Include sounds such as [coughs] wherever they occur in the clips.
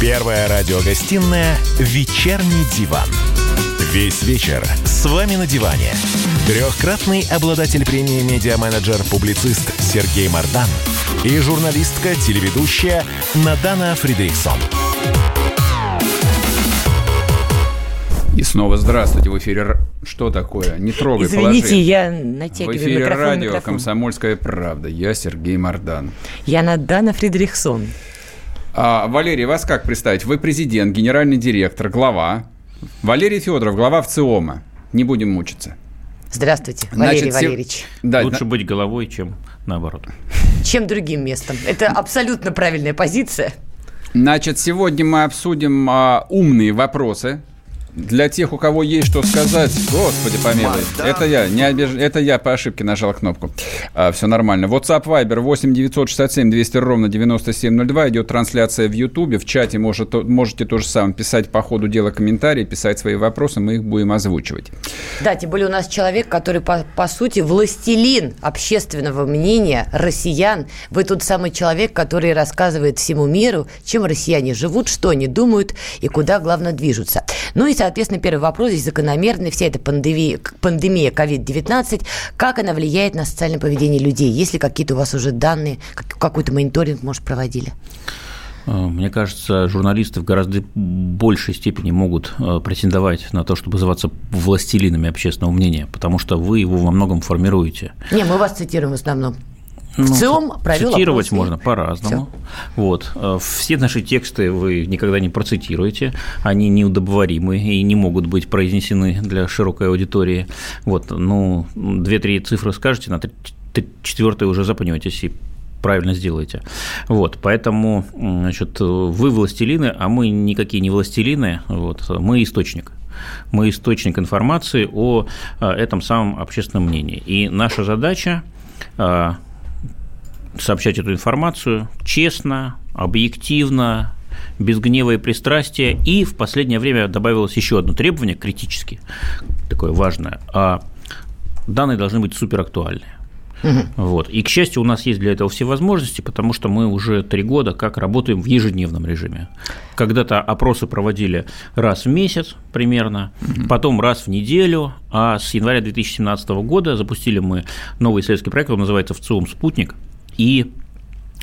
Первая радиогостинная «Вечерний диван». Весь вечер с вами на диване. Трехкратный обладатель премии «Медиа-менеджер», публицист Сергей Мардан и журналистка-телеведущая Надана Фридрихсон. И снова здравствуйте. В эфире что такое? Не трогай, Извините, положи. я натягиваю В эфире микрофон. радио микрофон. «Комсомольская правда». Я Сергей Мардан. Я Надана Фридрихсон. А, Валерий, вас как представить? Вы президент, генеральный директор, глава. Валерий Федоров, глава ВЦИОМа. Не будем мучиться. Здравствуйте, Валерий Значит, Валерьевич. Да, Лучше на- быть головой, чем наоборот. Чем другим местом? Это абсолютно правильная позиция. Значит, сегодня мы обсудим а, умные вопросы. Для тех, у кого есть что сказать, господи помилуй, это я, не обиж... это я по ошибке нажал кнопку. все нормально. WhatsApp Viber 8 967 200 ровно 9702. Идет трансляция в Ютубе. В чате может, можете то же самое писать по ходу дела комментарии, писать свои вопросы, мы их будем озвучивать. Да, тем более у нас человек, который, по, по сути, властелин общественного мнения россиян. Вы тот самый человек, который рассказывает всему миру, чем россияне живут, что они думают и куда, главное, движутся. Ну и, соответственно, первый вопрос здесь закономерный. Вся эта пандемия, пандемия COVID-19, как она влияет на социальное поведение людей? Есть ли какие-то у вас уже данные, как- какой-то мониторинг, может, проводили? Э, Мне кажется, журналисты в гораздо большей степени могут э, претендовать на то, чтобы называться властелинами общественного мнения, потому что вы его во многом формируете. Не, мы вас цитируем в основном. Ну, ВЦИОМ провел Цитировать опрос, можно по-разному. Вот. Э, Все наши тексты вы никогда не процитируете, они неудобоваримы и не могут быть произнесены для широкой аудитории. Вот. Ну, две-три цифры скажете, на четвертой уже запнетесь и правильно сделаете. Вот, поэтому, значит, вы властелины, а мы никакие не властелины, вот, мы источник. Мы источник информации о а, этом самом общественном мнении. И наша задача а, сообщать эту информацию честно, объективно, без гнева и пристрастия. И в последнее время добавилось еще одно требование критически, такое важное. А данные должны быть суперактуальные. Вот. И, к счастью, у нас есть для этого все возможности, потому что мы уже три года как работаем в ежедневном режиме. Когда-то опросы проводили раз в месяц примерно, потом раз в неделю, а с января 2017 года запустили мы новый исследовательский проект, он называется «ВЦИОМ Спутник», и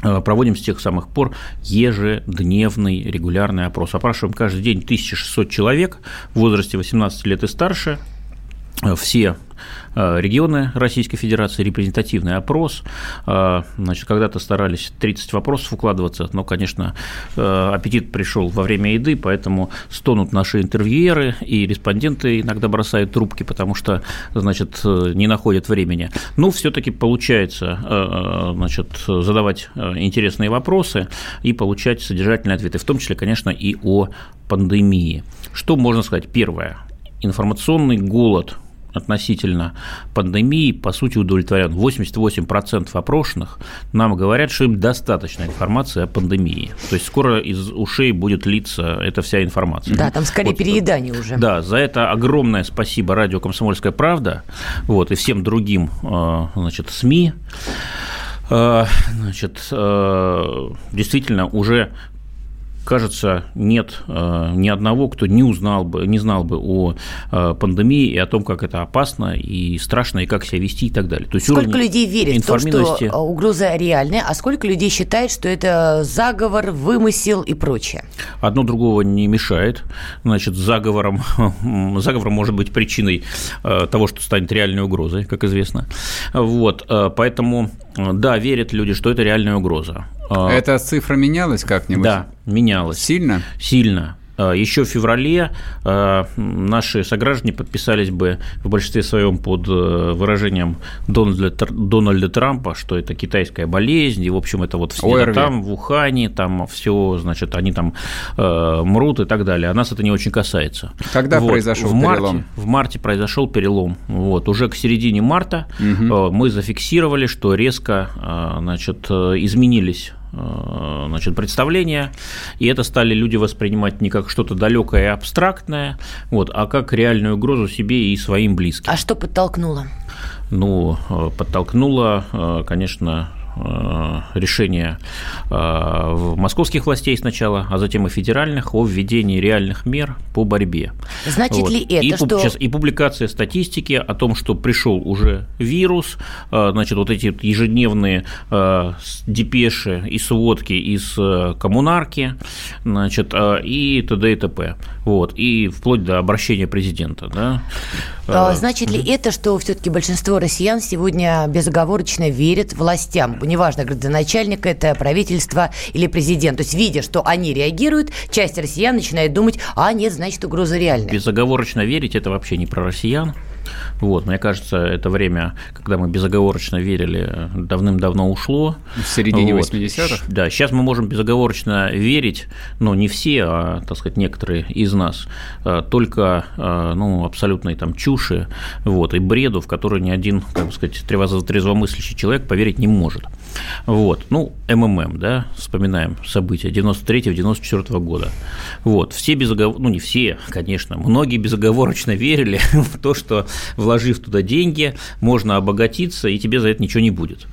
э, проводим с тех самых пор ежедневный регулярный опрос. Опрашиваем каждый день 1600 человек в возрасте 18 лет и старше, все э, регионы Российской Федерации, репрезентативный опрос. Э, Значит, когда-то старались 30 вопросов укладываться, но, конечно, э, аппетит пришел во время еды, поэтому стонут наши интервьюеры, и респонденты иногда бросают трубки, потому что, значит, не находят времени. Но все-таки получается, э, значит, задавать интересные вопросы и получать содержательные ответы, в том числе, конечно, и о пандемии. Что можно сказать? Первое. Информационный голод относительно пандемии, по сути, удовлетворен. 88% опрошенных нам говорят, что им достаточно информации о пандемии. То есть скоро из ушей будет литься эта вся информация. Да, там скорее Вот, переедание уже. Да, за это огромное спасибо радио «Комсомольская правда» вот, и всем другим э, значит, СМИ. Э, Значит, э, действительно, уже кажется, нет э, ни одного, кто не узнал бы, не знал бы о э, пандемии и о том, как это опасно и страшно, и как себя вести и так далее. То есть Сколько людей верит в то, что э, угроза реальная, а сколько людей считает, что это заговор, вымысел и прочее? Одно другого не мешает. Значит, заговором, [laughs] заговор может быть причиной того, что станет реальной угрозой, как известно. Вот, поэтому, да, верят люди, что это реальная угроза. Э, Эта цифра менялась как-нибудь? Да, менялось. Сильно? Сильно. Э, Еще в феврале э, наши сограждане подписались бы в большинстве своем под э, выражением Дональда, Дональда Трампа, что это китайская болезнь, и, в общем, это вот все ОРВИ. там, в Ухане, там все, значит, они там мрут и так далее. А нас это не очень касается. Когда Вот. произошел в марте, перелом? В марте произошел перелом. Вот. Уже к середине марта э, мы зафиксировали, что резко значит, изменились значит, представления, и это стали люди воспринимать не как что-то далекое и абстрактное, вот, а как реальную угрозу себе и своим близким. А что подтолкнуло? Ну, э, подтолкнуло, э, конечно, решение московских властей сначала, а затем и федеральных о введении реальных мер по борьбе. Значит вот. ли это, и, что... Сейчас, и публикация статистики о том, что пришел уже вирус, значит, вот эти ежедневные депеши и сводки из коммунарки, значит, и т.д. и т.п. Вот, и вплоть до обращения президента, да. А, значит ли это, что все-таки большинство россиян сегодня безоговорочно верят властям? Неважно, градоначальник это, правительство или президент. То есть, видя, что они реагируют, часть россиян начинает думать, а нет, значит, угроза реальная. Безоговорочно верить – это вообще не про россиян. Вот, мне кажется, это время, когда мы безоговорочно верили, давным-давно ушло. В середине вот. 80-х? Да, сейчас мы можем безоговорочно верить, но не все, а, так сказать, некоторые из нас, а, только, а, ну, абсолютной там чуши, вот, и бреду, в который ни один, как бы сказать, трезвомыслящий человек поверить не может. Вот, ну, МММ, да, вспоминаем события 93-94 года. Вот, все безоговорочно, ну, не все, конечно, многие безоговорочно верили [laughs] в то, что вложив туда деньги, можно обогатиться, и тебе за это ничего не будет.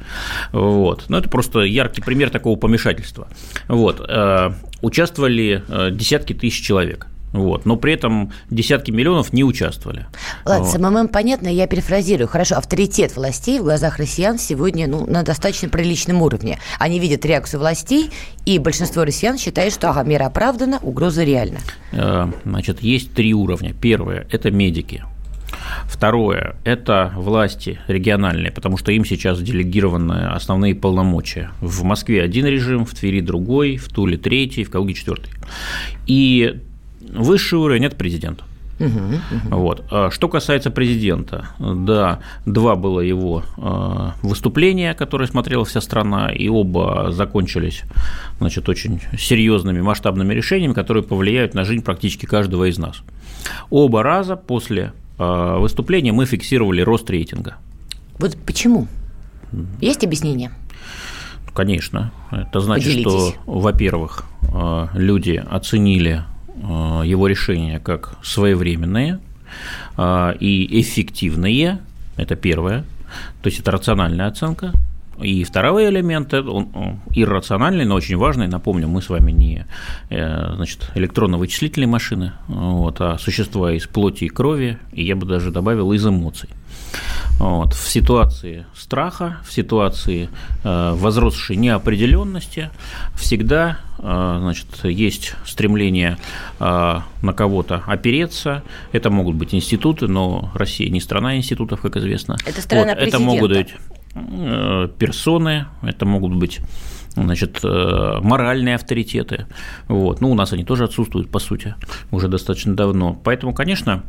Вот. Ну, это просто яркий пример такого помешательства. Вот. Э, участвовали э, десятки тысяч человек. Вот. Но при этом десятки миллионов не участвовали. Ладно, вот. с МММ понятно, я перефразирую. Хорошо, авторитет властей в глазах россиян сегодня ну, на достаточно приличном уровне. Они видят реакцию властей, и большинство россиян считает, что ага, мера оправдана, угроза реальна. Э, значит, есть три уровня. Первое – это медики. Второе – это власти региональные, потому что им сейчас делегированы основные полномочия. В Москве один режим, в Твери другой, в Туле третий, в Калуге четвертый. И высший уровень – это президент. Вот. А что касается президента, да, два было его а, выступления, которые смотрела вся страна, и оба закончились значит, очень серьезными масштабными решениями, которые повлияют на жизнь практически каждого из нас. Оба раза после Э, выступления мы фиксировали рост рейтинга. Вот почему? Есть объяснение? Конечно. Это значит, Поделитесь. что, во-первых, люди оценили его решения как своевременные и эффективные. Это первое. То есть это рациональная оценка. И второй элемент, он иррациональный, но очень важный. Напомню, мы с вами не э, значит, электронно-вычислительные машины, вот, а существа из плоти и крови, и я бы даже добавил из эмоций. Вот. В ситуации страха, в ситуации э, возросшей неопределенности всегда э, значит, есть стремление э, на кого-то опереться. Это могут быть институты, но Россия не страна институтов, как известно. Это страна вот. Это могут быть Э, персоны, это могут быть значит, э, моральные авторитеты. Вот. Ну, у нас они тоже отсутствуют, по сути, уже достаточно давно. Поэтому, конечно,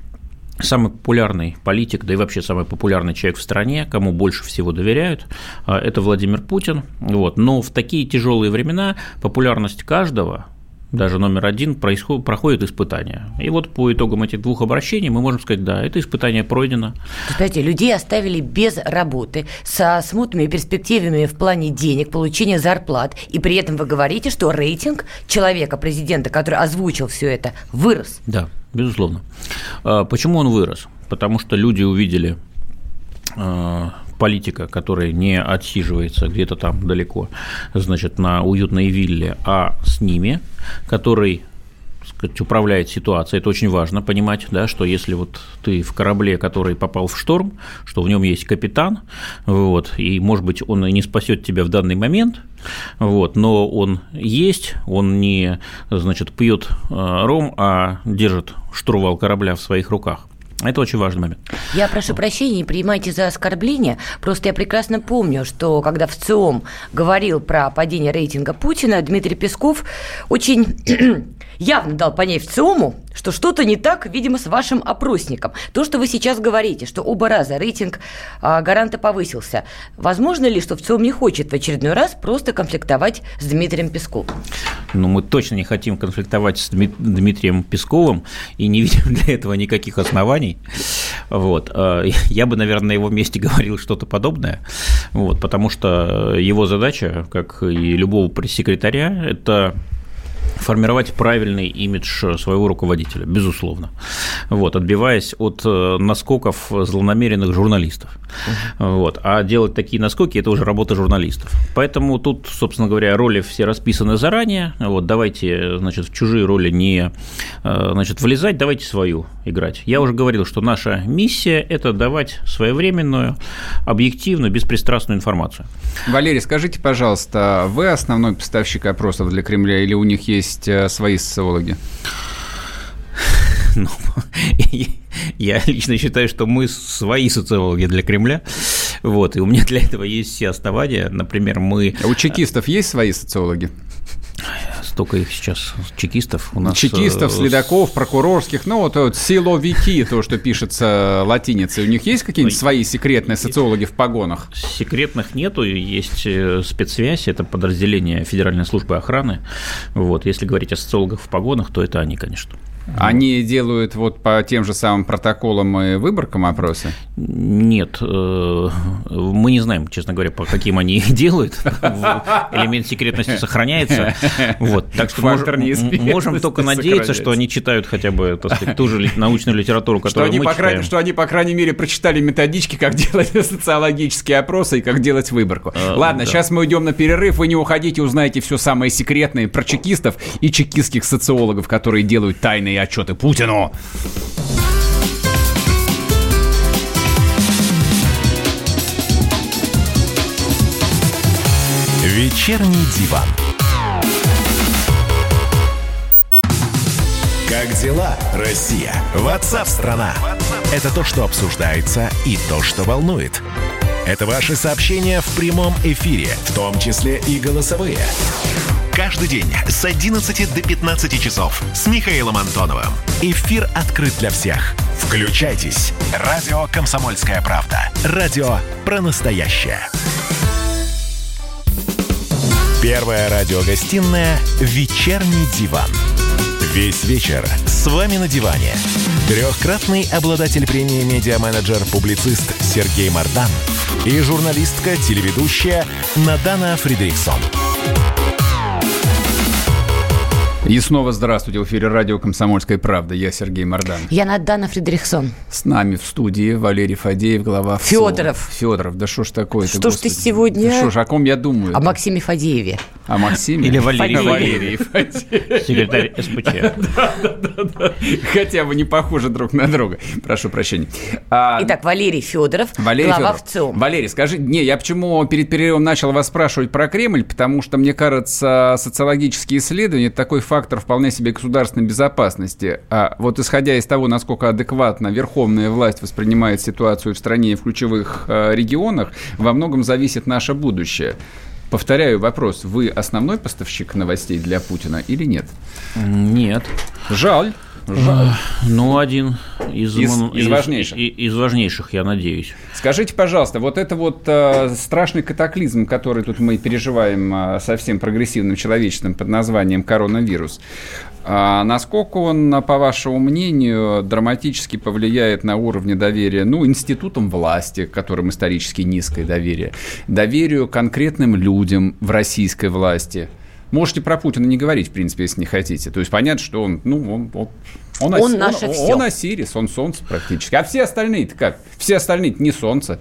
самый популярный политик, да и вообще самый популярный человек в стране, кому больше всего доверяют, э, это Владимир Путин. Вот. Но в такие тяжелые времена популярность каждого даже номер один, происходит, проходит испытание. И вот по итогам этих двух обращений мы можем сказать, да, это испытание пройдено. Кстати, людей оставили без работы, со смутными перспективами в плане денег, получения зарплат, и при этом вы говорите, что рейтинг человека, президента, который озвучил все это, вырос. Да, безусловно. А почему он вырос? Потому что люди увидели а, политика, который не отсиживается где-то там далеко, значит, на уютной вилле, а с ними, который управляет ситуацией. Это очень важно понимать, да, что если вот ты в корабле, который попал в шторм, что в нем есть капитан, вот, и, может быть, он и не спасет тебя в данный момент, вот, но он есть, он не, значит, пьет э, ром, а держит штурвал корабля в своих руках. Это очень важный момент. Я прошу прощения, не принимайте за оскорбление. Просто я прекрасно помню, что когда в ЦИОМ говорил про падение рейтинга Путина, Дмитрий Песков очень [clears throat] явно дал понять в ЦИОМу, что что-то не так, видимо, с вашим опросником. То, что вы сейчас говорите, что оба раза рейтинг а, гаранта повысился. Возможно ли, что в ЦИОМ не хочет в очередной раз просто конфликтовать с Дмитрием Песковым? Ну, мы точно не хотим конфликтовать с Дмитрием Песковым и не [laughs] видим для этого никаких оснований. Вот. А, [laughs] я бы, наверное, на его месте говорил что-то подобное, вот, потому что его задача, как и любого пресс-секретаря, это формировать правильный имидж своего руководителя, безусловно, вот, отбиваясь от э, наскоков злонамеренных журналистов. Вот. А делать такие наскоки – это уже работа журналистов. Поэтому тут, собственно говоря, роли все расписаны заранее. Вот, давайте, значит, в чужие роли не э, значит, влезать, давайте свою играть. Я уже говорил, что наша миссия – это давать своевременную, объективную, беспристрастную информацию. Валерий, скажите, пожалуйста, вы основной поставщик опросов для Кремля или у них есть э, свои социологи? [laughs] Ну, [laughs] я лично считаю, что мы свои социологи для Кремля. Вот, и у меня для этого есть все основания. Например, мы... А у чекистов есть свои социологи? Столько их сейчас, чекистов у нас. Чекистов, э, следаков, прокурорских, ну вот, вот силовики, то, что пишется латиницей. У них есть какие-нибудь свои секретные социологи в погонах? Секретных нету, есть э, спецсвязь, это подразделение Федеральной службы охраны. Вот, если говорить о социологах в погонах, то это они, конечно. Они делают вот по тем же самым протоколам и выборкам опросы? Нет, э, мы не знаем, честно говоря, по каким они их [laughs] делают. Элемент секретности сохраняется. Вот, так что можем, только надеяться, что они читают хотя бы так сказать, ту же научную литературу, которую что мы по крайней, Что они, по крайней мере, прочитали методички, как [laughs] делать социологические опросы и как делать выборку. А, Ладно, сейчас мы уйдем на перерыв. Вы не уходите, узнаете все самое секретное про чекистов и чекистских социологов, которые делают тайные официальные отчеты Путину. Вечерний диван. Как дела, Россия? Ватсап-страна! Это то, что обсуждается и то, что волнует. Это ваши сообщения в прямом эфире, в том числе и голосовые. Каждый день с 11 до 15 часов с Михаилом Антоновым. Эфир открыт для всех. Включайтесь. Радио «Комсомольская правда». Радио про настоящее. Первая радиогостинная «Вечерний диван». Весь вечер с вами на диване. Трехкратный обладатель премии «Медиа-менеджер-публицист» Сергей Мардан и журналистка-телеведущая Надана Фридриксон. И снова здравствуйте. В эфире радио «Комсомольская правда». Я Сергей Мордан. Я Надана Фредериксон. С нами в студии Валерий Фадеев, глава Федоров. Федоров, да что ж такое Что ж ты сегодня... Что ж, о ком я думаю? О Максиме Фадееве. О Максиме? Или Валерии. Фадеев. Секретарь СПЧ. [laughs] Хотя бы не похожи друг на друга. Прошу прощения. А... Итак, Валерий Федоров, Валерий глава Федоров. Валерий, скажи, не, я почему перед перерывом начал вас спрашивать про Кремль, потому что, мне кажется, социологические исследования – это такой фактор вполне себе государственной безопасности. А вот исходя из того, насколько адекватно верховная власть воспринимает ситуацию в стране и в ключевых э, регионах, во многом зависит наше будущее. Повторяю вопрос, вы основной поставщик новостей для Путина или нет? Нет. Жаль. Жаль. Ну, один из, из, из важнейших. Из, из важнейших, я надеюсь. Скажите, пожалуйста, вот это вот э, страшный катаклизм, который тут мы переживаем э, со всем прогрессивным человечеством под названием коронавирус, а насколько он, по вашему мнению, драматически повлияет на уровне доверия, ну, институтам власти, которым исторически низкое доверие, доверию конкретным людям в российской власти – Можете про Путина не говорить, в принципе, если не хотите. То есть понятно, что он, ну, он, он, он, он, наше он, все. он Осирис, он Солнце практически. А все остальные-то как? Все остальные не Солнце.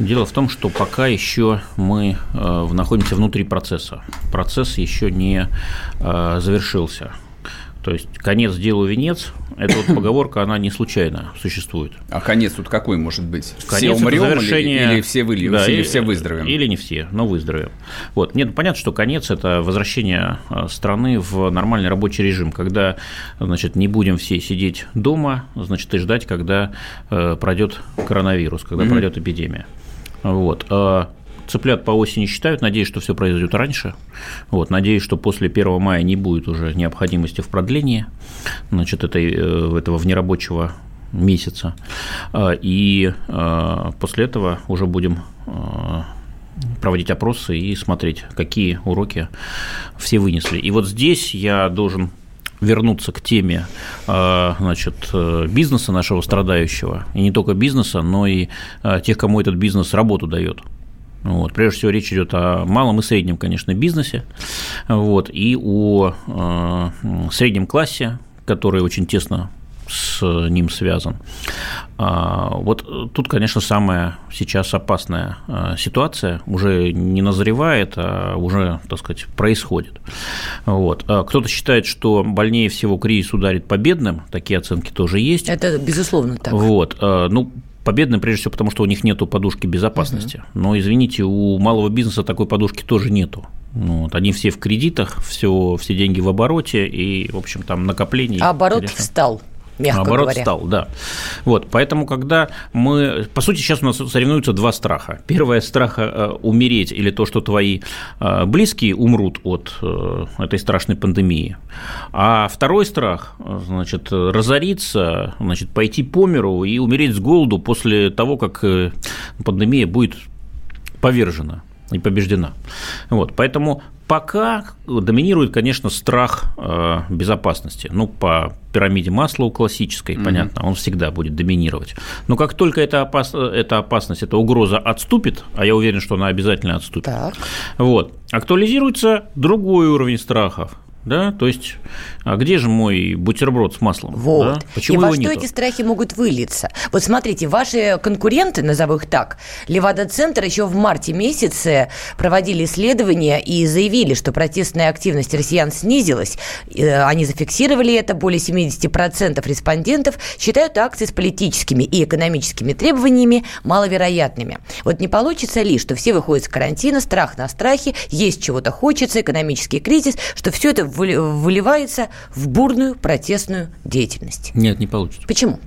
Дело в том, что пока еще мы э, находимся внутри процесса. Процесс еще не э, завершился. То есть конец делу венец. Эта вот [coughs] поговорка, она не случайно существует. А конец тут какой может быть? Конец все умрем завершение... или, или все вы, да, или, или все выздоровеем? Или не все, но выздоровеем. Вот. Нет, понятно, что конец – это возвращение а, страны в нормальный рабочий режим, когда, значит, не будем все сидеть дома, значит, и ждать, когда э, пройдет коронавирус, когда mm-hmm. пройдет эпидемия. Вот. Цыплят по осени считают, надеюсь, что все произойдет раньше. Вот, надеюсь, что после 1 мая не будет уже необходимости в продлении значит, этой, э, этого внерабочего месяца. А, и а, после этого уже будем а, проводить опросы и смотреть, какие уроки все вынесли. И вот здесь я должен вернуться к теме значит, э, бизнеса нашего страдающего, и не только бизнеса, но и тех, кому этот бизнес работу дает. Вот. Прежде всего, речь идет о малом и среднем, конечно, бизнесе, вот, и о э, среднем классе, который очень тесно с ним связан. А, вот тут, конечно, самая сейчас опасная а, ситуация уже не назревает, а уже, так сказать, происходит. Вот. Кто-то считает, что больнее всего кризис ударит по бедным, такие оценки тоже есть. Это безусловно так. Вот. Ну, победным, прежде всего, потому что у них нету подушки безопасности. Угу. Но, извините, у малого бизнеса такой подушки тоже нету. Ну, вот, они все в кредитах, все, все деньги в обороте, и, в общем, там накопление. А оборот конечно, встал мягко Наоборот, говоря. стал, да. Вот, поэтому, когда мы... По сути, сейчас у нас соревнуются два страха. Первое – страх э, умереть или то, что твои э, близкие умрут от э, этой страшной пандемии. А второй страх, значит, разориться, значит, пойти по миру и умереть с голоду после того, как пандемия будет повержена и побеждена. Вот, поэтому пока доминирует, конечно, страх э, безопасности. Ну, по пирамиде Маслоу классической, mm-hmm. понятно, он всегда будет доминировать. Но как только эта, опас... эта опасность, эта угроза отступит, а я уверен, что она обязательно отступит, так. вот, актуализируется другой уровень страхов да, то есть, а где же мой бутерброд с маслом? Вот. Да? Почему И во что нету? эти страхи могут вылиться? Вот смотрите, ваши конкуренты, назову их так, Левада-центр еще в марте месяце проводили исследования и заявили, что протестная активность россиян снизилась. Э, они зафиксировали это, более 70% респондентов считают акции с политическими и экономическими требованиями маловероятными. Вот не получится ли, что все выходят с карантина, страх на страхе, есть чего-то хочется, экономический кризис, что все это выливается в бурную протестную деятельность. Нет, не получится. Почему?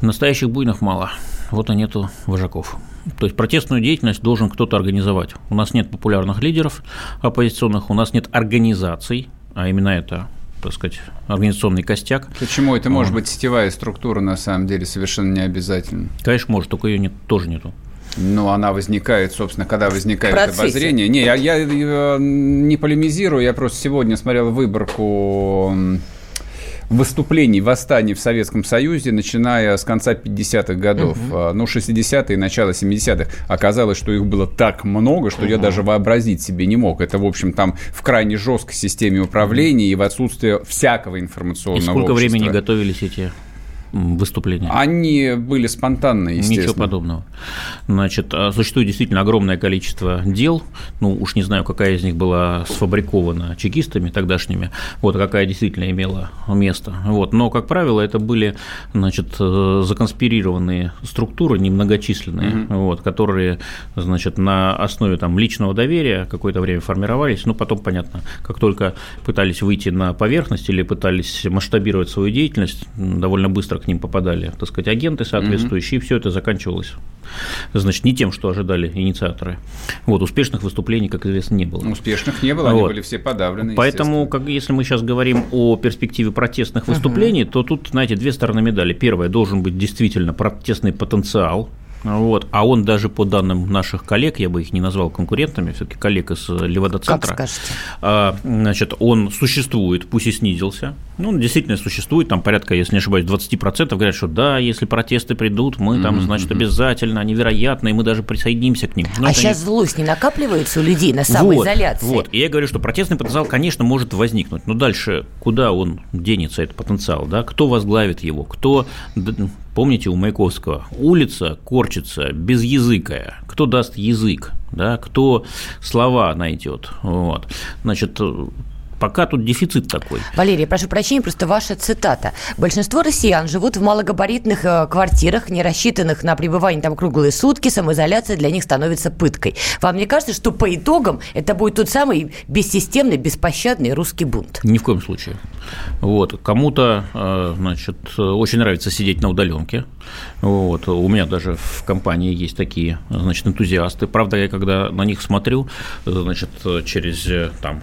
Настоящих буйных мало. Вот и нету вожаков. То есть протестную деятельность должен кто-то организовать. У нас нет популярных лидеров оппозиционных, у нас нет организаций, а именно это так сказать, организационный костяк. Почему? Это может быть сетевая структура, на самом деле, совершенно не обязательно. Конечно, может, только ее нет, тоже нету. Ну, она возникает, собственно, когда возникает обозрение. Не, я, я э, не полемизирую, я просто сегодня смотрел выборку выступлений, восстаний в Советском Союзе, начиная с конца 50-х годов, угу. ну, 60-е и начало 70-х. Оказалось, что их было так много, что угу. я даже вообразить себе не мог. Это, в общем, там в крайне жесткой системе управления и в отсутствии всякого информационного И сколько общества. времени готовились эти выступления? Они были спонтанные, естественно. Ничего подобного. Значит, а, существует действительно огромное количество дел, ну, уж не знаю, какая из них была сфабрикована чекистами тогдашними, вот, а какая действительно имела место, вот, но, как правило, это были, значит, э, законспирированные структуры, немногочисленные, угу. вот, которые, значит, на основе там личного доверия какое-то время формировались, но потом, понятно, как только пытались выйти на поверхность или пытались масштабировать свою деятельность, довольно быстро к ним попадали, так сказать, агенты соответствующие, mm-hmm. и все это заканчивалось, значит, не тем, что ожидали инициаторы. Вот, успешных выступлений, как известно, не было. Успешных не было, вот. они были все подавлены. Поэтому, как, если мы сейчас говорим о перспективе протестных выступлений, uh-huh. то тут, знаете, две стороны медали. Первое, должен быть действительно протестный потенциал, вот. А он даже по данным наших коллег, я бы их не назвал конкурентами, все-таки коллег из Левада-центра, как скажете? А, значит, он существует, пусть и снизился. Ну, он действительно существует, там порядка, если не ошибаюсь, 20% говорят, что да, если протесты придут, мы там, значит, обязательно, они вероятны, и мы даже присоединимся к ним. Но а сейчас не... злость не накапливается у людей на самоизоляции? Вот, вот, и я говорю, что протестный потенциал, конечно, может возникнуть, но дальше куда он денется, этот потенциал, да, кто возглавит его, кто Помните у Маяковского, улица корчится без языка. Кто даст язык, да? кто слова найдет. Вот. Значит, Пока тут дефицит такой. Валерий, прошу прощения, просто ваша цитата. Большинство россиян живут в малогабаритных э, квартирах, не рассчитанных на пребывание там круглые сутки, самоизоляция для них становится пыткой. Вам не кажется, что по итогам это будет тот самый бессистемный, беспощадный русский бунт? Ни в коем случае. Вот. Кому-то, э, значит, очень нравится сидеть на удаленке. Вот. У меня даже в компании есть такие, значит, энтузиасты. Правда, я когда на них смотрю, значит, через э, там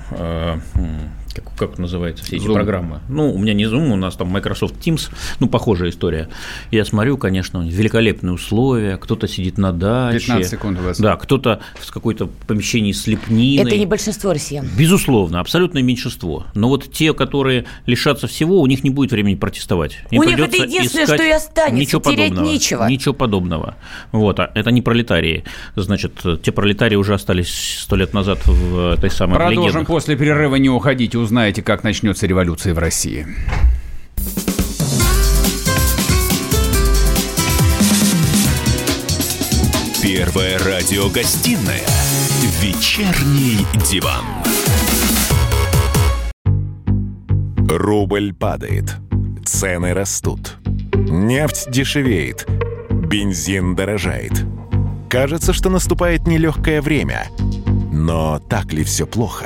как, как называется, все эти Zoom. программы. Ну, у меня не Zoom, у нас там Microsoft Teams, ну, похожая история. Я смотрю, конечно, великолепные условия, кто-то сидит на даче. 15 секунд у вас. Да, кто-то в какой-то помещении с лепниной. Это не большинство россиян. Безусловно, абсолютное меньшинство. Но вот те, которые лишатся всего, у них не будет времени протестовать. Им у них это единственное, что и останется, ничего терять подобного. нечего. Ничего подобного. Вот, а это не пролетарии. Значит, те пролетарии уже остались сто лет назад в этой самой Продолжим легендах. после перерыва, не уходите узнаете, как начнется революция в России. Первая радиогостинная «Вечерний диван». Рубль падает. Цены растут. Нефть дешевеет. Бензин дорожает. Кажется, что наступает нелегкое время. Но так ли все плохо?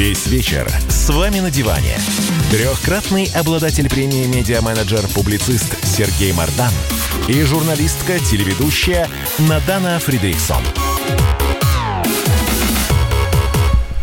Весь вечер с вами на диване. Трехкратный обладатель премии «Медиа-менеджер-публицист» Сергей Мардан и журналистка-телеведущая Надана Фридрихсон.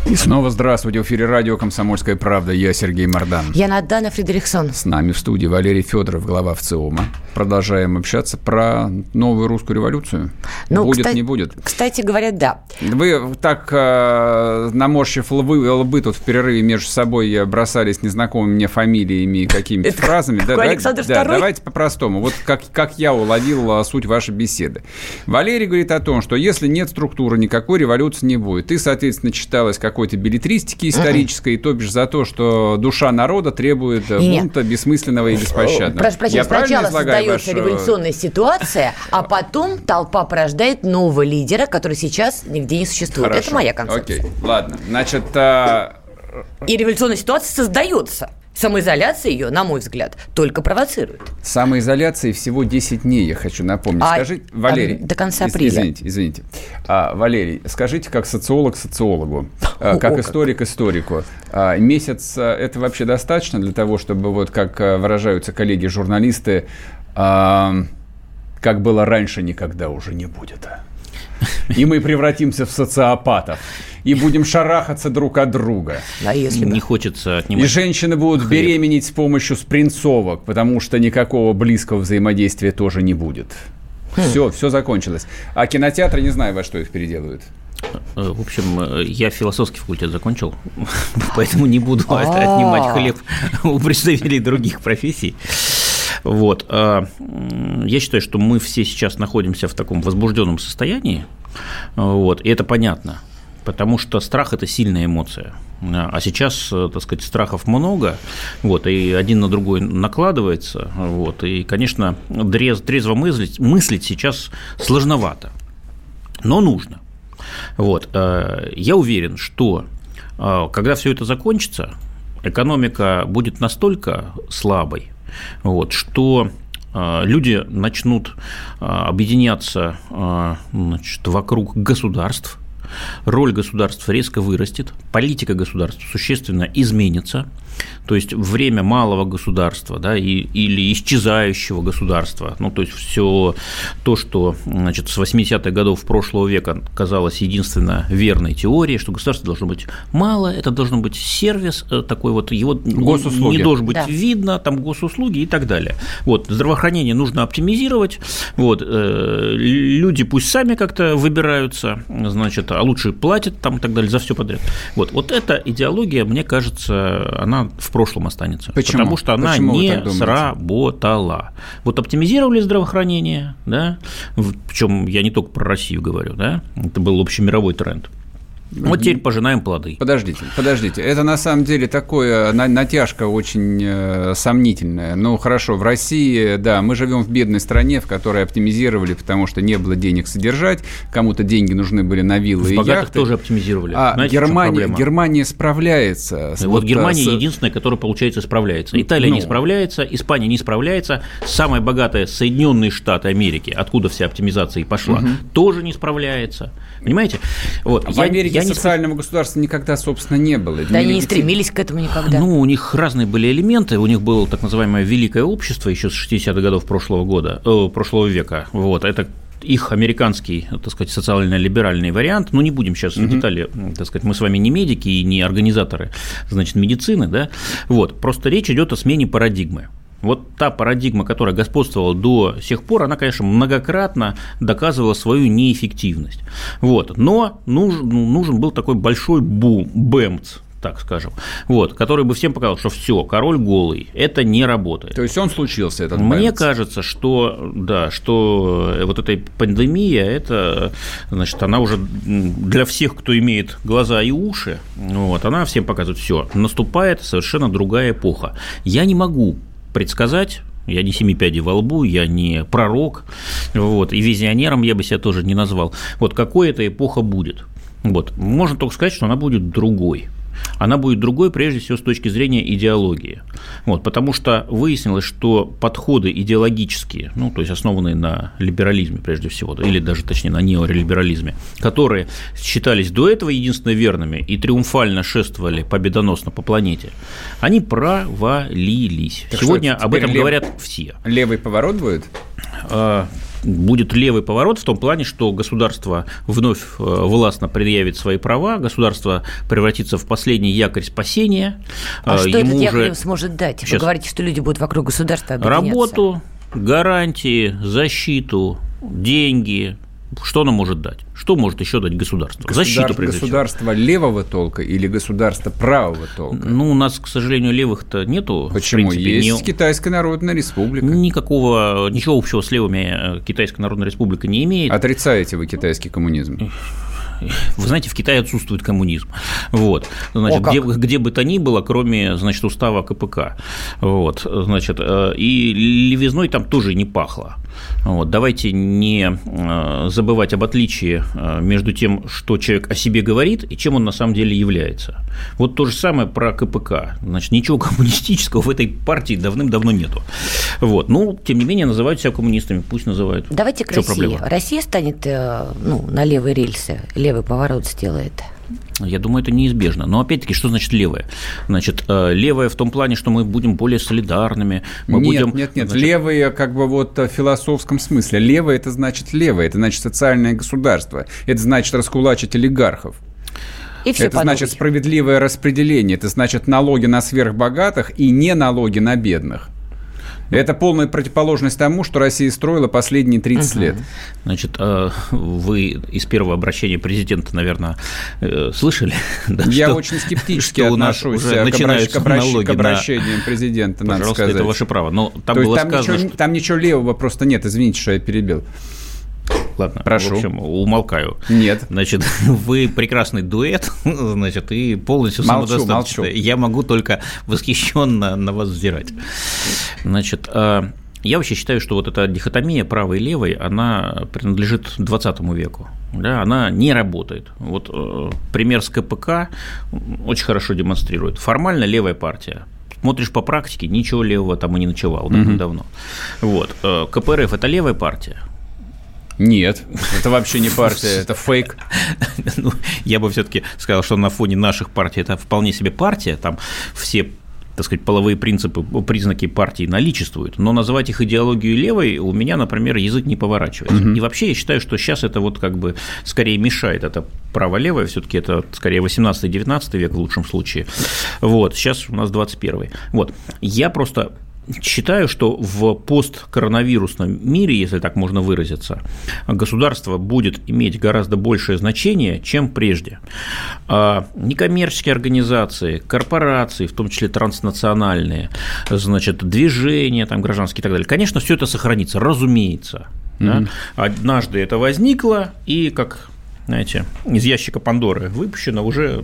И снова здравствуйте. В эфире радио «Комсомольская правда». Я Сергей Мордан. Я Надана Фредериксон. С нами в студии Валерий Федоров, глава ВЦИОМа. Продолжаем общаться про новую русскую революцию. Ну, будет, кстати, не будет? Кстати говоря, да. Вы так, э, наморщив лбы, лбы тут в перерыве между собой бросались незнакомыми мне фамилиями и какими-то фразами. Да, Александр да, давайте по-простому. Вот как, как я уловил суть вашей беседы. Валерий говорит о том, что если нет структуры, никакой революции не будет. Ты, соответственно, читалась как какой-то билетристики исторической, uh-uh. то бишь за то, что душа народа требует Нет. бунта бессмысленного и беспощадного. Прошу прощения, Я сначала создается вашу... революционная ситуация, а потом толпа порождает нового лидера, который сейчас нигде не существует. Хорошо. Это моя концепция. Окей, ладно. Значит, а... И революционная ситуация создается. Самоизоляция ее, на мой взгляд, только провоцирует. Самоизоляции всего 10 дней, я хочу напомнить. А, скажите, Валерий. А, до конца апреля. Извините, извините. А, Валерий, скажите, как социолог социологу, а, как историк историку, а, месяц а, это вообще достаточно для того, чтобы, вот как выражаются коллеги-журналисты, как было раньше, никогда уже не будет. И мы превратимся в социопатов и будем шарахаться друг от друга. А если не хочется отнимать. И женщины будут хлеб. беременеть с помощью спринцовок, потому что никакого близкого взаимодействия тоже не будет. Хм. Все, все закончилось. А кинотеатры не знаю, во что их переделают. Э, в общем, э, я философский факультет закончил, [laughs] поэтому не буду отнимать хлеб [laughs] у представителей других профессий. Вот. А, я считаю, что мы все сейчас находимся в таком возбужденном состоянии, вот, и это понятно потому что страх – это сильная эмоция. А сейчас, э, так сказать, страхов много, вот, и один на другой накладывается, вот, и, конечно, трезво мыслить, мыслить сейчас сложновато, но нужно. Вот, э, я уверен, что э, когда все это закончится, экономика будет настолько слабой, вот, что люди начнут объединяться значит, вокруг государств, роль государств резко вырастет, политика государств существенно изменится, то есть время малого государства да, и, или исчезающего государства, ну, то есть все то, что значит, с 80-х годов прошлого века казалось единственно верной теорией, что государство должно быть мало, это должно быть сервис э, такой вот, его госуслуги. не должен быть да. видно, там госуслуги и так далее. Вот, здравоохранение нужно оптимизировать, вот, э, люди пусть сами как-то выбираются, значит, а лучше платят там и так далее за все подряд. Вот, вот эта идеология, мне кажется, она в прошлом останется. Почему? Потому что она Почему не сработала. Вот оптимизировали здравоохранение, да, причем я не только про Россию говорю, да, это был общемировой тренд. Вот теперь пожинаем плоды. Подождите, подождите. Это на самом деле такое натяжка очень э, сомнительная. Ну, хорошо, в России, да, мы живем в бедной стране, в которой оптимизировали, потому что не было денег содержать, кому-то деньги нужны были на виллы в и яхты. тоже оптимизировали. А Знаете, Германия, Германия справляется. Вот, вот Германия с... единственная, которая, получается, справляется. Италия ну... не справляется, Испания не справляется, самая богатая Соединенные Штаты Америки, откуда вся оптимизация и пошла, угу. тоже не справляется. Понимаете? Вот. А я, в Америке я социального не... государства никогда, собственно, не было. Да, они не стремились к этому никогда. Ну, у них разные были элементы. У них было так называемое великое общество еще с 60-х годов прошлого года, э, прошлого века. Вот. Это их американский, так сказать, социально-либеральный вариант, ну, не будем сейчас угу. в детали, так сказать, мы с вами не медики и не организаторы, значит, медицины, да, вот, просто речь идет о смене парадигмы. Вот та парадигма, которая господствовала до сих пор, она, конечно, многократно доказывала свою неэффективность. Вот. Но нужен, нужен был такой большой бум, бэмц, так скажем, вот, который бы всем показал, что все, король голый, это не работает. То есть он случился, этот Мне кажется, что да, что вот эта пандемия, это, значит, она уже для всех, кто имеет глаза и уши, вот, она всем показывает, все, наступает совершенно другая эпоха. Я не могу предсказать, я не семи пядей во лбу, я не пророк, вот, и визионером я бы себя тоже не назвал. Вот какой эта эпоха будет? Вот. Можно только сказать, что она будет другой она будет другой, прежде всего, с точки зрения идеологии. Вот, потому что выяснилось, что подходы идеологические, ну, то есть основанные на либерализме, прежде всего, или даже, точнее, на неолиберализме, которые считались до этого единственно верными и триумфально шествовали победоносно по планете, они провалились. Так Сегодня что, об этом лев... говорят все. Левый поворот будет? А, будет левый поворот в том плане, что государство вновь э, властно предъявит свои права, государство превратится в последний якорь спасения. А э, что Ему этот якорь уже... сможет дать? Вы Сейчас. говорите, что люди будут вокруг государства объединяться. Работу, гарантии, защиту, деньги. Что оно может дать? Что может еще дать государство? Защиту, Государ... прежде всего. Государство левого толка или государство правого толка? Ну, у нас, к сожалению, левых-то нету. Почему? в принципе, Есть ни- Китайская Народная Республика. Никакого, ничего общего с левыми э, Китайская Народная Республика не имеет. Отрицаете вы китайский коммунизм? Вы знаете, в Китае отсутствует коммунизм. Вот. Значит, О, где, где бы то ни было, кроме значит, устава КПК. Вот. Значит, э, и левизной там тоже не пахло. Вот. Давайте не э, забывать об отличии э, между тем, что человек о себе говорит и чем он на самом деле является. Вот то же самое про КПК. Значит, ничего [laughs] коммунистического в этой партии давным-давно нету. Вот. Ну, тем не менее, называют себя коммунистами, пусть называют. Давайте к Чё России. проблема? Россия станет ну, на левые рельсы, левый поворот сделает. Я думаю, это неизбежно. Но опять-таки, что значит левое? Значит, э, левое в том плане, что мы будем более солидарными. Мы нет, будем, нет, нет. значит, Левые, как бы вот э, в философском смысле. Левое это значит левое, это значит социальное государство. Это значит раскулачить олигархов. И все это значит справедливое распределение. Это значит налоги на сверхбогатых и не налоги на бедных. Это полная противоположность тому, что Россия строила последние 30 лет. Значит, э, вы из первого обращения президента, наверное, э, слышали? [laughs] да, Я что- очень скептически что отношусь уже к, обращ- к обращ- налоги к на- обращениям президента, надо Пожалуйста, сказать. это ваше право. Но там То было там, сказано, ничего, что... там ничего левого просто нет. Извините, что я перебил. Ладно, Прошу. в общем, умолкаю. Нет. Значит, [laughs] вы прекрасный дуэт, [laughs] значит, и полностью Молчу, молчу. Я могу только восхищенно на вас взирать. Значит, э, я вообще считаю, что вот эта дихотомия правой и левой, она принадлежит 20 веку. Да, она не работает. Вот э, пример с КПК очень хорошо демонстрирует. Формально левая партия. Смотришь по практике, ничего левого там и не ночевал давно. Вот. Э, КПРФ – это левая партия. Нет, это вообще не партия, это фейк. [laughs] Ну, я бы все-таки сказал, что на фоне наших партий это вполне себе партия, там все так сказать, половые принципы, признаки партии наличествуют, но называть их идеологию левой у меня, например, язык не поворачивается. И вообще я считаю, что сейчас это вот как бы скорее мешает, это право-левое, все-таки это скорее 18-19 век в лучшем случае. Вот, сейчас у нас 21 Вот, я просто Считаю, что в посткоронавирусном мире, если так можно выразиться, государство будет иметь гораздо большее значение, чем прежде. А Некоммерческие организации, корпорации, в том числе транснациональные, значит, движения там, гражданские и так далее, конечно, все это сохранится, разумеется. Да? Однажды это возникло, и как знаете, из ящика Пандоры выпущено уже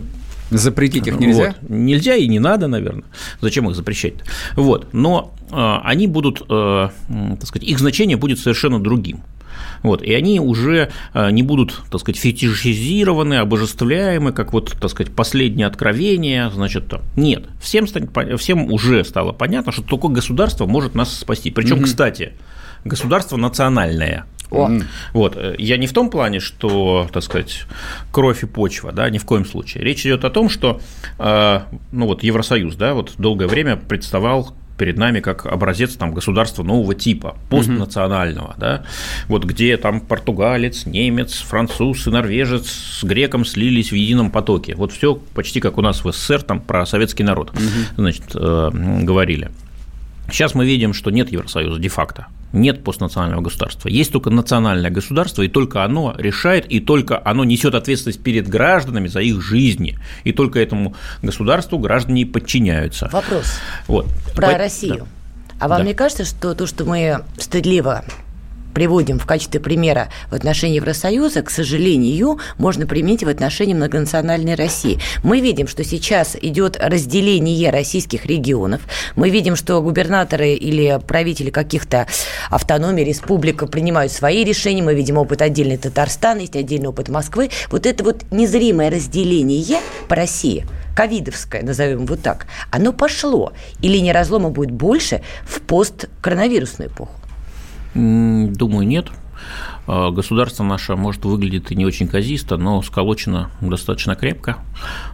Запретить их нельзя? вот. Нельзя и не надо, наверное. Зачем их запрещать? Вот. Но э, они будут, э, так сказать, их значение будет совершенно другим. Вот, и они уже э, не будут, так сказать, фетишизированы, обожествляемы, как вот, так сказать, последнее откровение, значит, там. нет, всем, станет, всем уже стало понятно, что только государство может нас спасти. Причем, mm-hmm. кстати, государство национальное, о. Вот. Я не в том плане, что, так сказать, кровь и почва, да, ни в коем случае. Речь идет о том, что, ну вот Евросоюз, да, вот долгое время представал перед нами как образец там, государства нового типа, постнационального, угу. да, вот где там португалец, немец, француз и норвежец с греком слились в едином потоке. Вот все почти как у нас в СССР там про советский народ, угу. значит, э, говорили. Сейчас мы видим, что нет Евросоюза де-факто, нет постнационального государства. Есть только национальное государство, и только оно решает, и только оно несет ответственность перед гражданами за их жизни. И только этому государству граждане подчиняются. Вопрос вот. про По... Россию. Да. А вам да. не кажется, что то, что мы стыдливо приводим в качестве примера в отношении Евросоюза, к сожалению, можно применить в отношении многонациональной России. Мы видим, что сейчас идет разделение российских регионов. Мы видим, что губернаторы или правители каких-то автономий, республик принимают свои решения. Мы видим опыт отдельный Татарстана, есть отдельный опыт Москвы. Вот это вот незримое разделение по России – ковидовское, назовем вот так, оно пошло. И линия разлома будет больше в посткоронавирусную эпоху. Думаю, нет. А, государство наше, может, выглядит и не очень казисто, но сколочено достаточно крепко.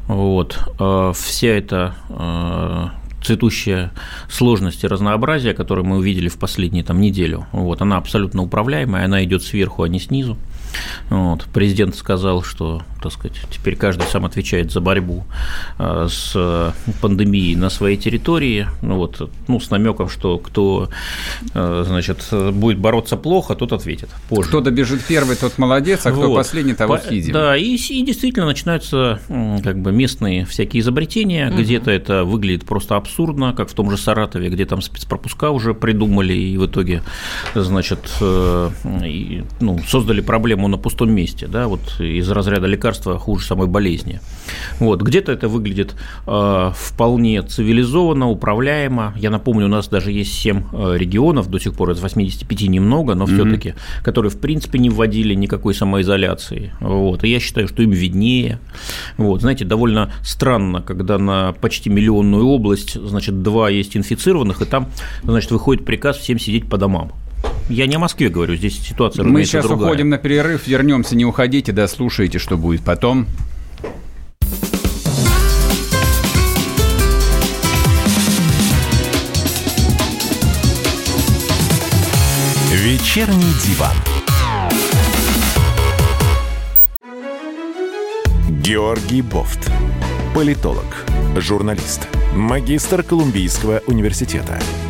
Вот. А, вся эта а, цветущая сложность и разнообразие, которое мы увидели в последнюю там, неделю, вот, она абсолютно управляемая, она идет сверху, а не снизу. Вот. Президент сказал, что так сказать, теперь каждый сам отвечает за борьбу э, с пандемией на своей территории, ну, вот, ну, с намеком, что кто э, значит, будет бороться плохо, тот ответит позже. Кто добежит первый, тот молодец, а кто вот. последний, того По. Да, и, и действительно начинаются как бы местные всякие изобретения, угу. где-то это выглядит просто абсурдно, как в том же Саратове, где там спецпропуска уже придумали и в итоге, значит, э, ну, создали проблему на пустом месте, да, вот из разряда лекарств лекарства хуже самой болезни. Вот, где-то это выглядит э, вполне цивилизованно, управляемо. Я напомню, у нас даже есть 7 э, регионов, до сих пор из 85 немного, но все-таки, mm-hmm. которые в принципе не вводили никакой самоизоляции. Вот, и я считаю, что им виднее. Вот, знаете, довольно странно, когда на почти миллионную область, значит, два есть инфицированных, и там, значит, выходит приказ всем сидеть по домам. Я не о Москве говорю, здесь ситуация, Мы сейчас другая. уходим на перерыв, вернемся, не уходите, да, слушайте, что будет потом. Вечерний диван. Георгий Бофт. Политолог, журналист, магистр Колумбийского университета –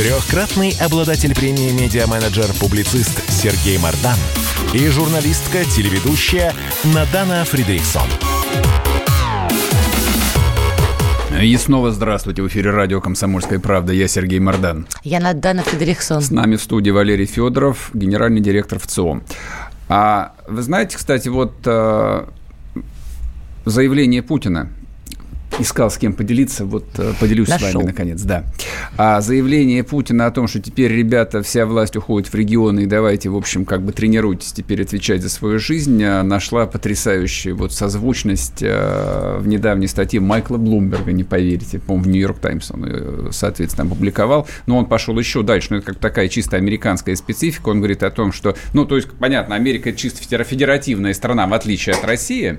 Трехкратный обладатель премии «Медиа-менеджер-публицист» Сергей Мардан и журналистка-телеведущая Надана Фридриксон. И снова здравствуйте. В эфире радио «Комсомольская правда». Я Сергей Мардан. Я Надана Фредериксон. С нами в студии Валерий Федоров, генеральный директор ВЦИОМ. А вы знаете, кстати, вот э, заявление Путина – искал с кем поделиться, вот э, поделюсь Нашел. с вами наконец, да. А заявление Путина о том, что теперь, ребята, вся власть уходит в регионы, и давайте, в общем, как бы тренируйтесь теперь отвечать за свою жизнь, э, нашла потрясающую вот созвучность э, в недавней статье Майкла Блумберга, не поверите, по-моему, в Нью-Йорк Таймс он, соответственно, опубликовал, но он пошел еще дальше, но это как такая чисто американская специфика, он говорит о том, что, ну, то есть, понятно, Америка чисто федеративная страна, в отличие от России,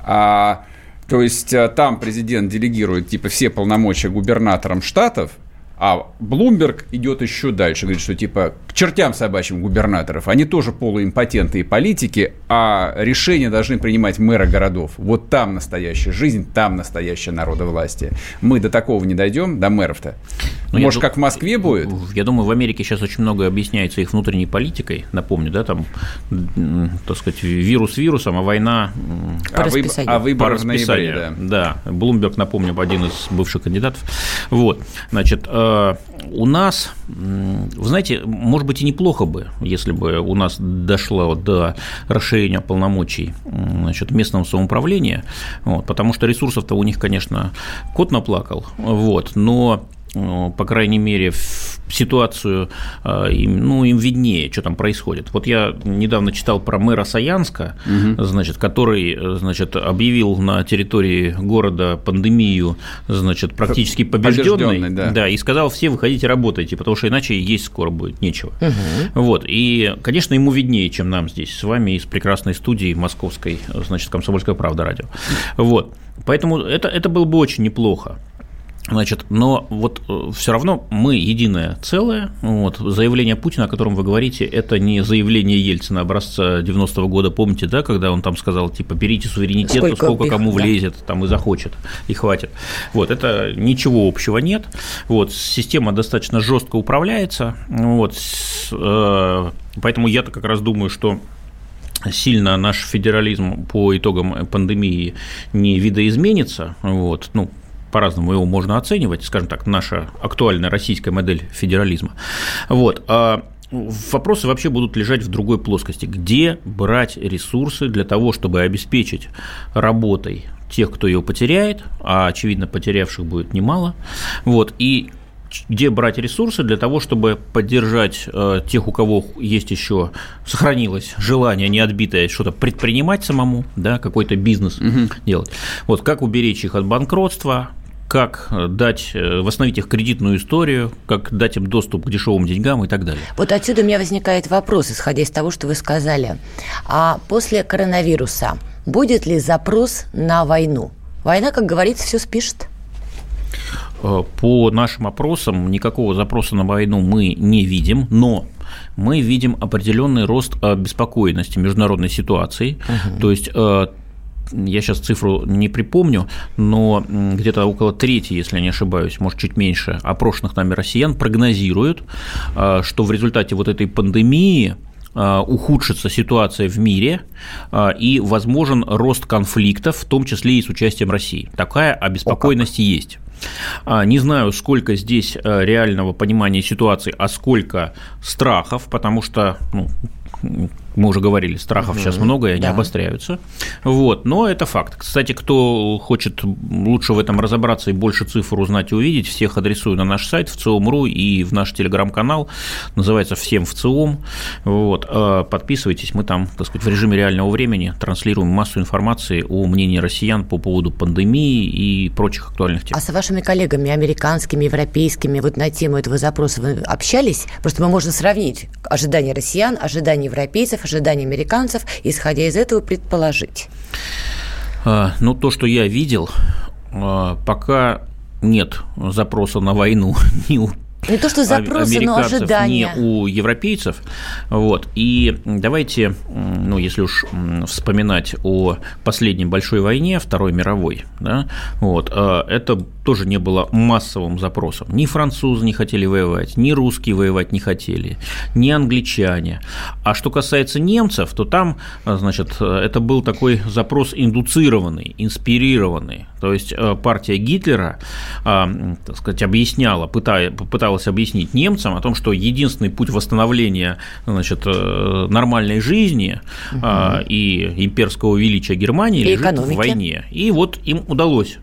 а то есть э, там президент делегирует типа все полномочия губернаторам штатов, а Блумберг идет еще дальше, говорит, что типа к чертям собачьим губернаторов, они тоже полуимпотенты и политики, а решения должны принимать мэры городов. Вот там настоящая жизнь, там настоящее народовластие. Мы до такого не дойдем, до мэров-то. Ну, Может, как в Москве будет? Я думаю, в Америке сейчас очень много объясняется их внутренней политикой. Напомню, да, там, так сказать, вирус вирусом, а война... По а, выб... а выборы в ноябре, да. Да, Блумберг, напомню, один из бывших кандидатов. Вот, значит, Э, у нас, вы знаете, может быть и неплохо бы, если бы у нас дошло до расширения полномочий значит, местного самоуправления, вот, потому что ресурсов-то у них, конечно, кот наплакал, вот, но по крайней мере, ситуацию им, ну, им виднее, что там происходит. Вот я недавно читал про мэра Саянска, угу. значит, который значит, объявил на территории города пандемию значит, практически побежденной, да. да, и сказал, все выходите, работайте, потому что иначе есть скоро будет нечего. Угу. Вот, и, конечно, ему виднее, чем нам здесь с вами из прекрасной студии московской, значит, «Комсомольская правда» радио. Вот, поэтому это, это было бы очень неплохо. Значит, но вот э, все равно мы единое целое. Вот, заявление Путина, о котором вы говорите, это не заявление Ельцина образца 90-го года, помните, да, когда он там сказал, типа, берите суверенитет, сколько, сколько кому да. влезет, там и захочет, и хватит. Вот, это ничего общего нет. Вот, система достаточно жестко управляется. Вот, э, поэтому я-то как раз думаю, что сильно наш федерализм по итогам пандемии не видоизменится, вот, ну, по-разному его можно оценивать, скажем так, наша актуальная российская модель федерализма. Вот. А вопросы вообще будут лежать в другой плоскости. Где брать ресурсы для того, чтобы обеспечить работой тех, кто ее потеряет, а очевидно потерявших будет немало, вот, и где брать ресурсы для того, чтобы поддержать э, тех, у кого есть еще сохранилось желание не отбитое что-то предпринимать самому, да, какой-то бизнес угу. делать. Вот как уберечь их от банкротства, как э, дать, э, восстановить их кредитную историю, как дать им доступ к дешевым деньгам и так далее. Вот отсюда у меня возникает вопрос, исходя из того, что вы сказали. А после коронавируса будет ли запрос на войну? Война, как говорится, все спишет. Э, по нашим опросам никакого запроса на войну мы не видим, но мы видим определенный рост обеспокоенности международной ситуации. Угу. То есть я сейчас цифру не припомню, но где-то около трети, если не ошибаюсь, может чуть меньше, опрошенных нами россиян прогнозируют, а, что в результате вот этой пандемии а, ухудшится ситуация в мире а, и возможен рост конфликтов, в том числе и с участием России. Такая обеспокоенность О, есть. Не знаю, сколько здесь реального понимания ситуации, а сколько страхов, потому что ну, мы уже говорили, страхов угу, сейчас много, и они да. обостряются. Вот, но это факт. Кстати, кто хочет лучше в этом разобраться и больше цифр узнать и увидеть, всех адресую на наш сайт в ЦИОМ.ру и в наш телеграм-канал, называется «Всем в ЦИОМ». Вот, а подписывайтесь, мы там, так сказать, в режиме реального времени транслируем массу информации о мнении россиян по поводу пандемии и прочих актуальных тем. А с вашими коллегами, американскими, европейскими, вот на тему этого запроса вы общались? Просто мы можем сравнить ожидания россиян, ожидания европейцев, ожиданий американцев, исходя из этого предположить? А, ну, то, что я видел, а, пока нет запроса на войну [laughs] ни у не то, что запросы, но ожидания. Не у европейцев. Вот. И давайте, ну, если уж вспоминать о последней большой войне, Второй мировой, да, вот, а, это тоже не было массовым запросом. Ни французы не хотели воевать, ни русские воевать не хотели, ни англичане. А что касается немцев, то там, значит, это был такой запрос индуцированный, инспирированный. То есть э, партия Гитлера, а, так сказать, объясняла, пыталась объяснить немцам о том, что единственный путь восстановления значит, э, нормальной жизни угу. и имперского величия Германии и лежит экономики. в войне. И вот им удалось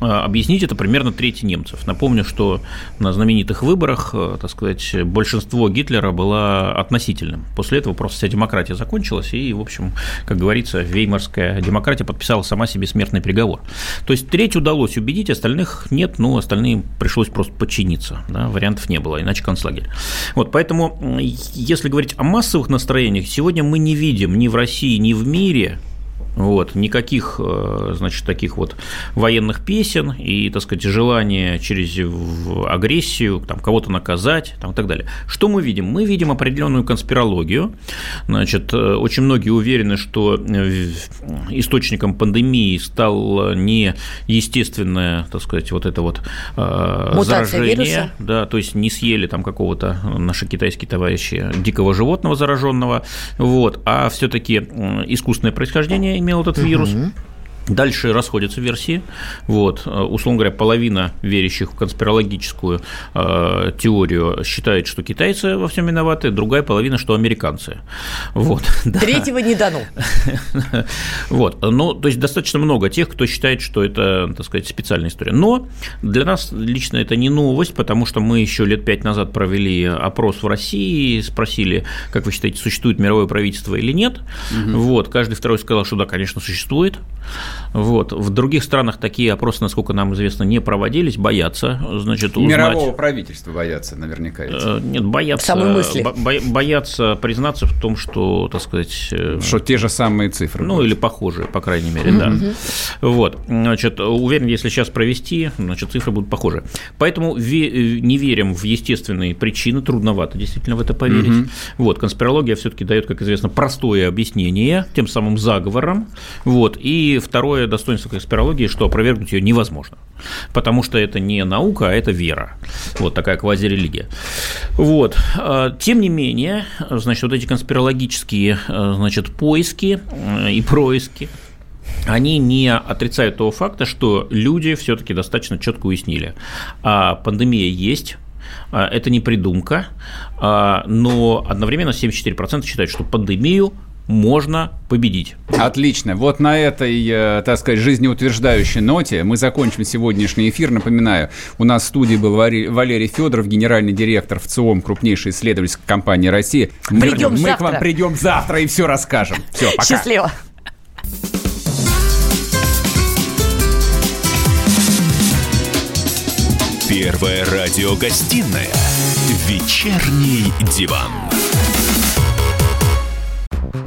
объяснить это примерно трети немцев. Напомню, что на знаменитых выборах, э, так сказать, большинство Гитлера было относительным. После этого просто вся демократия закончилась, и, в общем, как говорится, веймарская демократия подписала сама себе смертный приговор. То есть треть удалось убедить, остальных нет, но остальным пришлось просто подчиниться. Да, вариантов не было, иначе концлагерь. Вот, поэтому, если говорить о массовых настроениях, сегодня мы не видим ни в России, ни в мире вот, никаких, э, значит, таких вот военных песен и, так сказать, желания через агрессию там, кого-то наказать там, и так далее. Что мы видим? Мы видим определенную конспирологию. Значит, э, очень многие уверены, что э, источником пандемии стал не естественное, так сказать, вот это вот Мутация заражение, вируса. да, то есть не съели там какого-то наши китайские товарищи дикого животного зараженного, вот, а все-таки искусственное происхождение имел этот вирус. Дальше расходятся версии. Вот, э, условно говоря, половина верящих в конспирологическую э, теорию считает, что китайцы во всем виноваты, другая половина, что американцы. Вот, [laughs] Третьего не дано. [laughs] Вот, ну, то есть достаточно много тех, кто считает, что это, так сказать, специальная история. Но для нас лично это не новость, потому что мы еще лет пять назад провели опрос в России, спросили, как вы считаете, существует мировое правительство или нет. Угу. Вот, каждый второй сказал, что да, конечно, существует. Вот. В других странах такие опросы, насколько нам известно, не проводились, боятся, значит, узнать... Мирового правительства боятся наверняка. Э, нет, боятся... Самой мысли. боятся признаться в том, что, так сказать... Э, что те же самые цифры. Ну, будут. или похожие, по крайней мере, да. Вот. Значит, уверен, если сейчас провести, значит, цифры будут похожи. Поэтому не верим в естественные причины, трудновато действительно в это поверить. Вот. Конспирология все-таки дает, как известно, простое объяснение тем самым заговорам. Вот. И второе достоинство конспирологии, что опровергнуть ее невозможно, потому что это не наука, а это вера, вот такая квазирелигия. Вот. А, тем не менее, значит, вот эти конспирологические а, значит, поиски а, и происки, они не отрицают того факта, что люди все-таки достаточно четко уяснили. Пандемия есть, это не придумка, но одновременно 74% считают, что пандемию можно победить. Отлично. Вот на этой, э, так сказать, жизнеутверждающей ноте мы закончим сегодняшний эфир. Напоминаю, у нас в студии был Валерий Федоров, генеральный директор в ЦИОМ, крупнейшей исследовательской компании России. Придем мы завтра. к вам придем завтра и все расскажем. Все, пока. Счастливо. Первая радиогостинная «Вечерний диван»